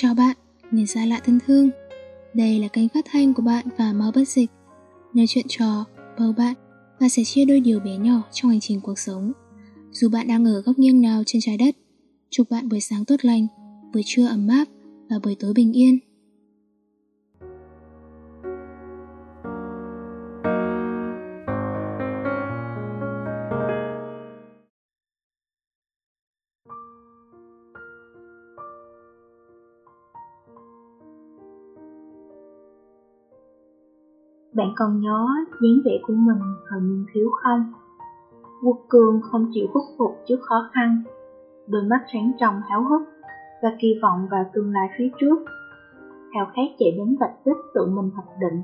Chào bạn, người xa lạ thân thương. Đây là kênh phát thanh của bạn và Máu Bất Dịch, nơi chuyện trò, bầu bạn và sẻ chia đôi điều bé nhỏ trong hành trình cuộc sống. Dù bạn đang ở góc nghiêng nào trên trái đất, chúc bạn buổi sáng tốt lành, buổi trưa ấm áp và buổi tối bình yên. Bạn còn nhớ dáng vẻ của mình thời niên thiếu không? Quốc cường không chịu khuất phục trước khó khăn, đôi mắt sáng trong háo hức và kỳ vọng vào tương lai phía trước. Hào khát chạy đến vạch đích tự mình hoạch định.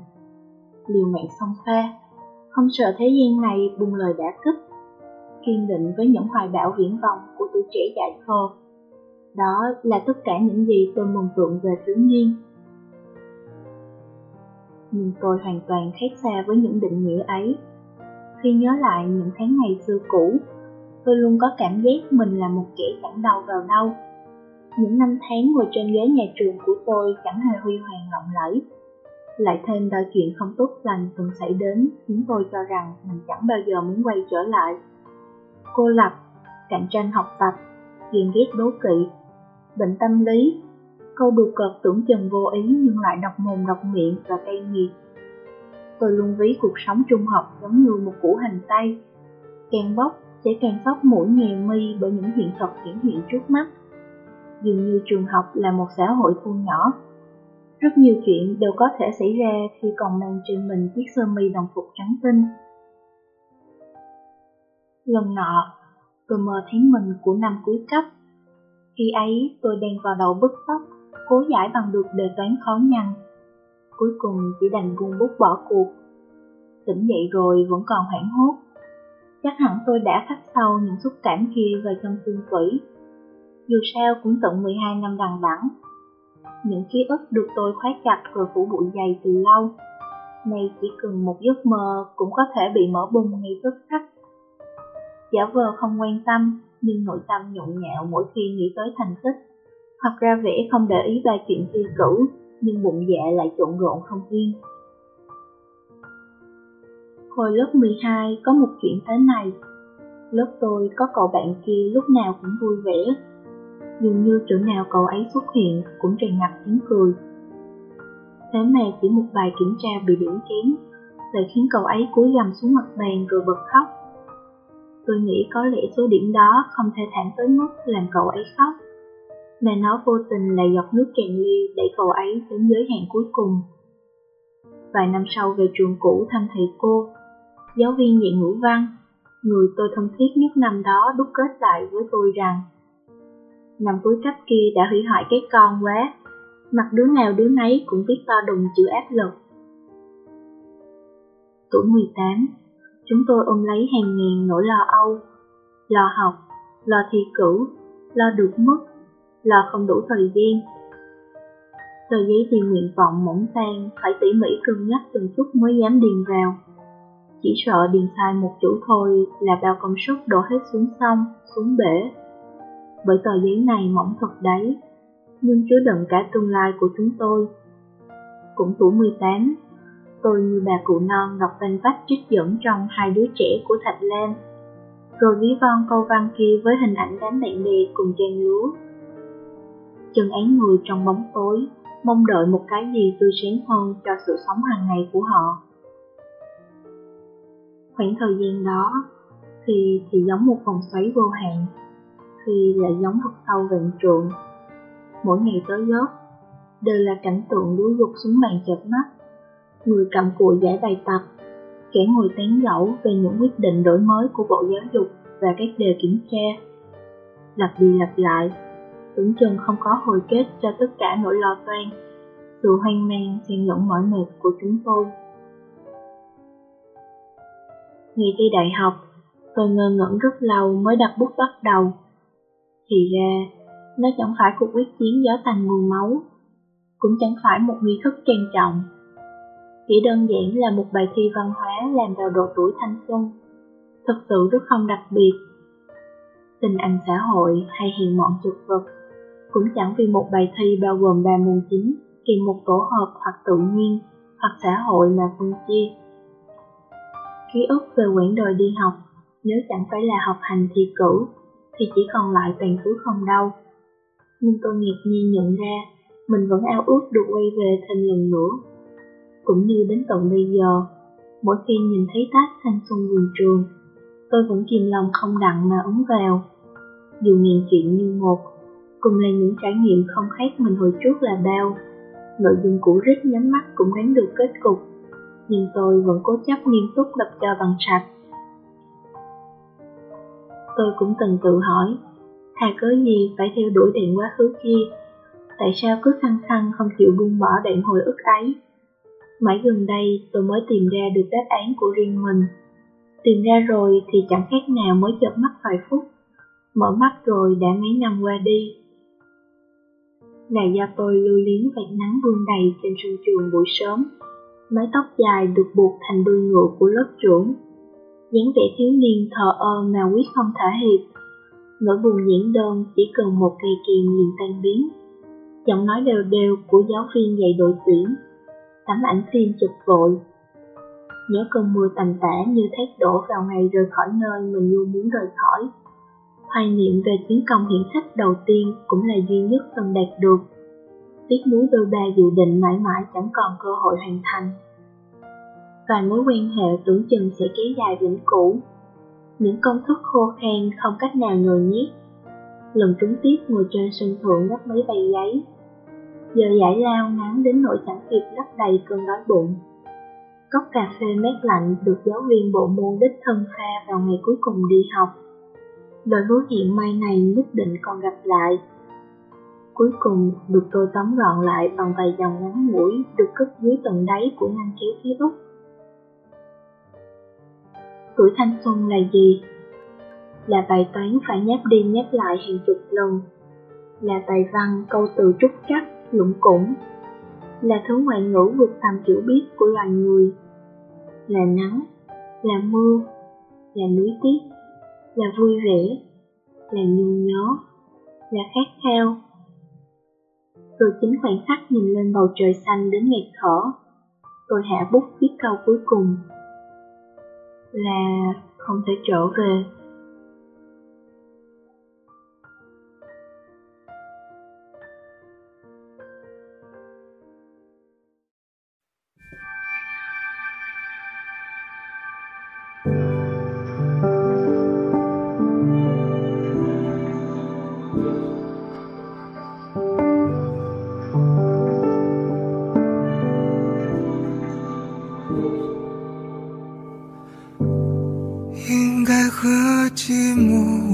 Liều mạng song pha, không sợ thế gian này buông lời đã kích, kiên định với những hoài bão viễn vọng của tuổi trẻ dại khờ. Đó là tất cả những gì tôi mừng tượng về thiếu niên nhưng tôi hoàn toàn khác xa với những định nghĩa ấy. Khi nhớ lại những tháng ngày xưa cũ, tôi luôn có cảm giác mình là một kẻ chẳng đầu vào đâu. Những năm tháng ngồi trên ghế nhà trường của tôi chẳng hề huy hoàng lộng lẫy. Lại thêm đôi chuyện không tốt lành từng xảy đến khiến tôi cho rằng mình chẳng bao giờ muốn quay trở lại. Cô lập, cạnh tranh học tập, ghen ghét đố kỵ, bệnh tâm lý Câu đùa cợt tưởng chừng vô ý nhưng lại độc mồm độc miệng và cay nghiệt. Tôi luôn ví cuộc sống trung học giống như một củ hành tây. Càng bóc sẽ càng sóc mũi nhè mi bởi những hiện thực hiển hiện trước mắt. Dường như trường học là một xã hội thu nhỏ. Rất nhiều chuyện đều có thể xảy ra khi còn mang trên mình chiếc sơ mi đồng phục trắng tinh. Lần nọ, tôi mơ thấy mình của năm cuối cấp. Khi ấy tôi đang vào đầu bức tóc cố giải bằng được đề toán khó nhằn. Cuối cùng chỉ đành buông bút bỏ cuộc. Tỉnh dậy rồi vẫn còn hoảng hốt. Chắc hẳn tôi đã khắc sâu những xúc cảm kia vào trong xương tủy. Dù sao cũng tận 12 năm đằng đẵng. Những ký ức được tôi khóa chặt rồi phủ bụi dày từ lâu. Nay chỉ cần một giấc mơ cũng có thể bị mở bùng ngay tức khắc. Giả vờ không quan tâm, nhưng nội tâm nhộn nhạo mỗi khi nghĩ tới thành tích hoặc ra vẻ không để ý ba chuyện thi cử, nhưng bụng dạ lại trộn rộn không yên. Hồi lớp 12 có một chuyện thế này. Lớp tôi có cậu bạn kia lúc nào cũng vui vẻ. Dường như chỗ nào cậu ấy xuất hiện cũng tràn ngập tiếng cười. Thế mà chỉ một bài kiểm tra bị điểm kém, lại khiến cậu ấy cúi gằm xuống mặt bàn rồi bật khóc. Tôi nghĩ có lẽ số điểm đó không thể thẳng tới mức làm cậu ấy khóc mà nó vô tình là giọt nước cạn ly đẩy cậu ấy đến giới hạn cuối cùng. Vài năm sau về trường cũ thăm thầy cô, giáo viên dạy ngữ văn, người tôi thân thiết nhất năm đó đúc kết lại với tôi rằng Năm cuối cấp kia đã hủy hoại cái con quá, mặt đứa nào đứa nấy cũng viết to đùng chữ áp lực. Tuổi 18, chúng tôi ôm lấy hàng ngàn nỗi lo âu, lo học, lo thi cử, lo được mất lo không đủ thời gian. Tờ giấy thì nguyện vọng mỏng tan, phải tỉ mỉ cân nhắc từng chút mới dám điền vào. Chỉ sợ điền sai một chữ thôi là bao công sức đổ hết xuống sông, xuống bể. Bởi tờ giấy này mỏng thật đấy, nhưng chứa đựng cả tương lai của chúng tôi. Cũng tuổi 18, tôi như bà cụ non đọc văn vách trích dẫn trong hai đứa trẻ của Thạch Lan. Rồi ví von câu văn kia với hình ảnh đám bạn bè cùng trang lúa chân án người trong bóng tối, mong đợi một cái gì tươi sáng hơn cho sự sống hàng ngày của họ. Khoảng thời gian đó, thì thì giống một vòng xoáy vô hạn, khi lại giống vực sâu vạn trượng. Mỗi ngày tới lớp, đều là cảnh tượng đuối gục xuống bàn chợp mắt, người cầm cùi giải bài tập, kẻ ngồi tán gẫu về những quyết định đổi mới của Bộ Giáo dục và các đề kiểm tra. Lặp đi lặp lại, tưởng chừng không có hồi kết cho tất cả nỗi lo toan, sự hoang mang xen lẫn mỏi mệt của chúng tôi. Ngày thi đại học, tôi ngơ ngẩn rất lâu mới đặt bút bắt đầu. Thì ra, nó chẳng phải cuộc quyết chiến gió tàn mùi máu, cũng chẳng phải một nghi thức trang trọng. Chỉ đơn giản là một bài thi văn hóa làm vào độ tuổi thanh xuân, thực sự rất không đặc biệt. Tình ảnh xã hội hay hiền mọn chụp vật cũng chẳng vì một bài thi bao gồm ba môn chính, kèm một tổ hợp hoặc tự nhiên, hoặc xã hội mà phân chia. Ký ức về quãng đời đi học, nếu chẳng phải là học hành thi cử, thì chỉ còn lại toàn thứ không đâu Nhưng tôi ngạc nhiên nhận ra, mình vẫn ao ước được quay về thêm lần nữa. Cũng như đến tận bây giờ, mỗi khi nhìn thấy tác thanh xuân vườn trường, tôi vẫn kìm lòng không đặng mà ấn vào. Dù ngàn chuyện như một, cùng là những trải nghiệm không khác mình hồi trước là bao. Nội dung cũ rít nhắm mắt cũng đoán được kết cục, nhưng tôi vẫn cố chấp nghiêm túc đập cho bằng sạch. Tôi cũng từng tự hỏi, thà cớ gì phải theo đuổi đoạn quá khứ kia, tại sao cứ khăng khăng không chịu buông bỏ đoạn hồi ức ấy. Mãi gần đây tôi mới tìm ra được đáp án của riêng mình. Tìm ra rồi thì chẳng khác nào mới chợp mắt vài phút. Mở mắt rồi đã mấy năm qua đi. Là do tôi lưu liếng vạt nắng vương đầy trên sân trường buổi sớm. Mái tóc dài được buộc thành đuôi ngựa của lớp trưởng. dáng vẻ thiếu niên thờ ơ mà quyết không thả hiệp. Nỗi buồn giản đơn chỉ cần một cây kìm liền tan biến. Giọng nói đều đều của giáo viên dạy đội tuyển tấm ảnh phim chụp vội. Nhớ cơn mưa tầm tã như thét đổ vào ngày rời khỏi nơi mình luôn muốn rời khỏi. Hoài niệm về chiến công hiển hách đầu tiên cũng là duy nhất từng đạt được. Tiếc nuối đôi ba dự định mãi mãi chẳng còn cơ hội hoàn thành. Và mối quan hệ tưởng chừng sẽ kéo dài vĩnh cửu. Những công thức khô khan không cách nào nhồi nhét. Lần trúng tiếp ngồi trên sân thượng gấp mấy bay giấy giờ giải lao ngắn đến nỗi chẳng kịp lấp đầy cơn đói bụng. Cốc cà phê mát lạnh được giáo viên bộ môn đích thân pha vào ngày cuối cùng đi học. Lời hứa hẹn may này nhất định còn gặp lại. Cuối cùng, được tôi tóm gọn lại bằng vài dòng ngắn mũi được cất dưới tầng đáy của ngăn kéo ký ức. Tuổi thanh xuân là gì? Là bài toán phải nháp đi nháp lại hàng chục lần. Là bài văn câu từ trúc trắc lũng củng. là thứ ngoại ngữ vượt tầm hiểu biết của loài người là nắng, là mưa, là núi tiết là vui vẻ, là nhung nhớ là khát khao. Từ chính khoảnh khắc nhìn lên bầu trời xanh đến nghẹt thở. Tôi hạ bút viết câu cuối cùng là không thể trở về. 该和寂寞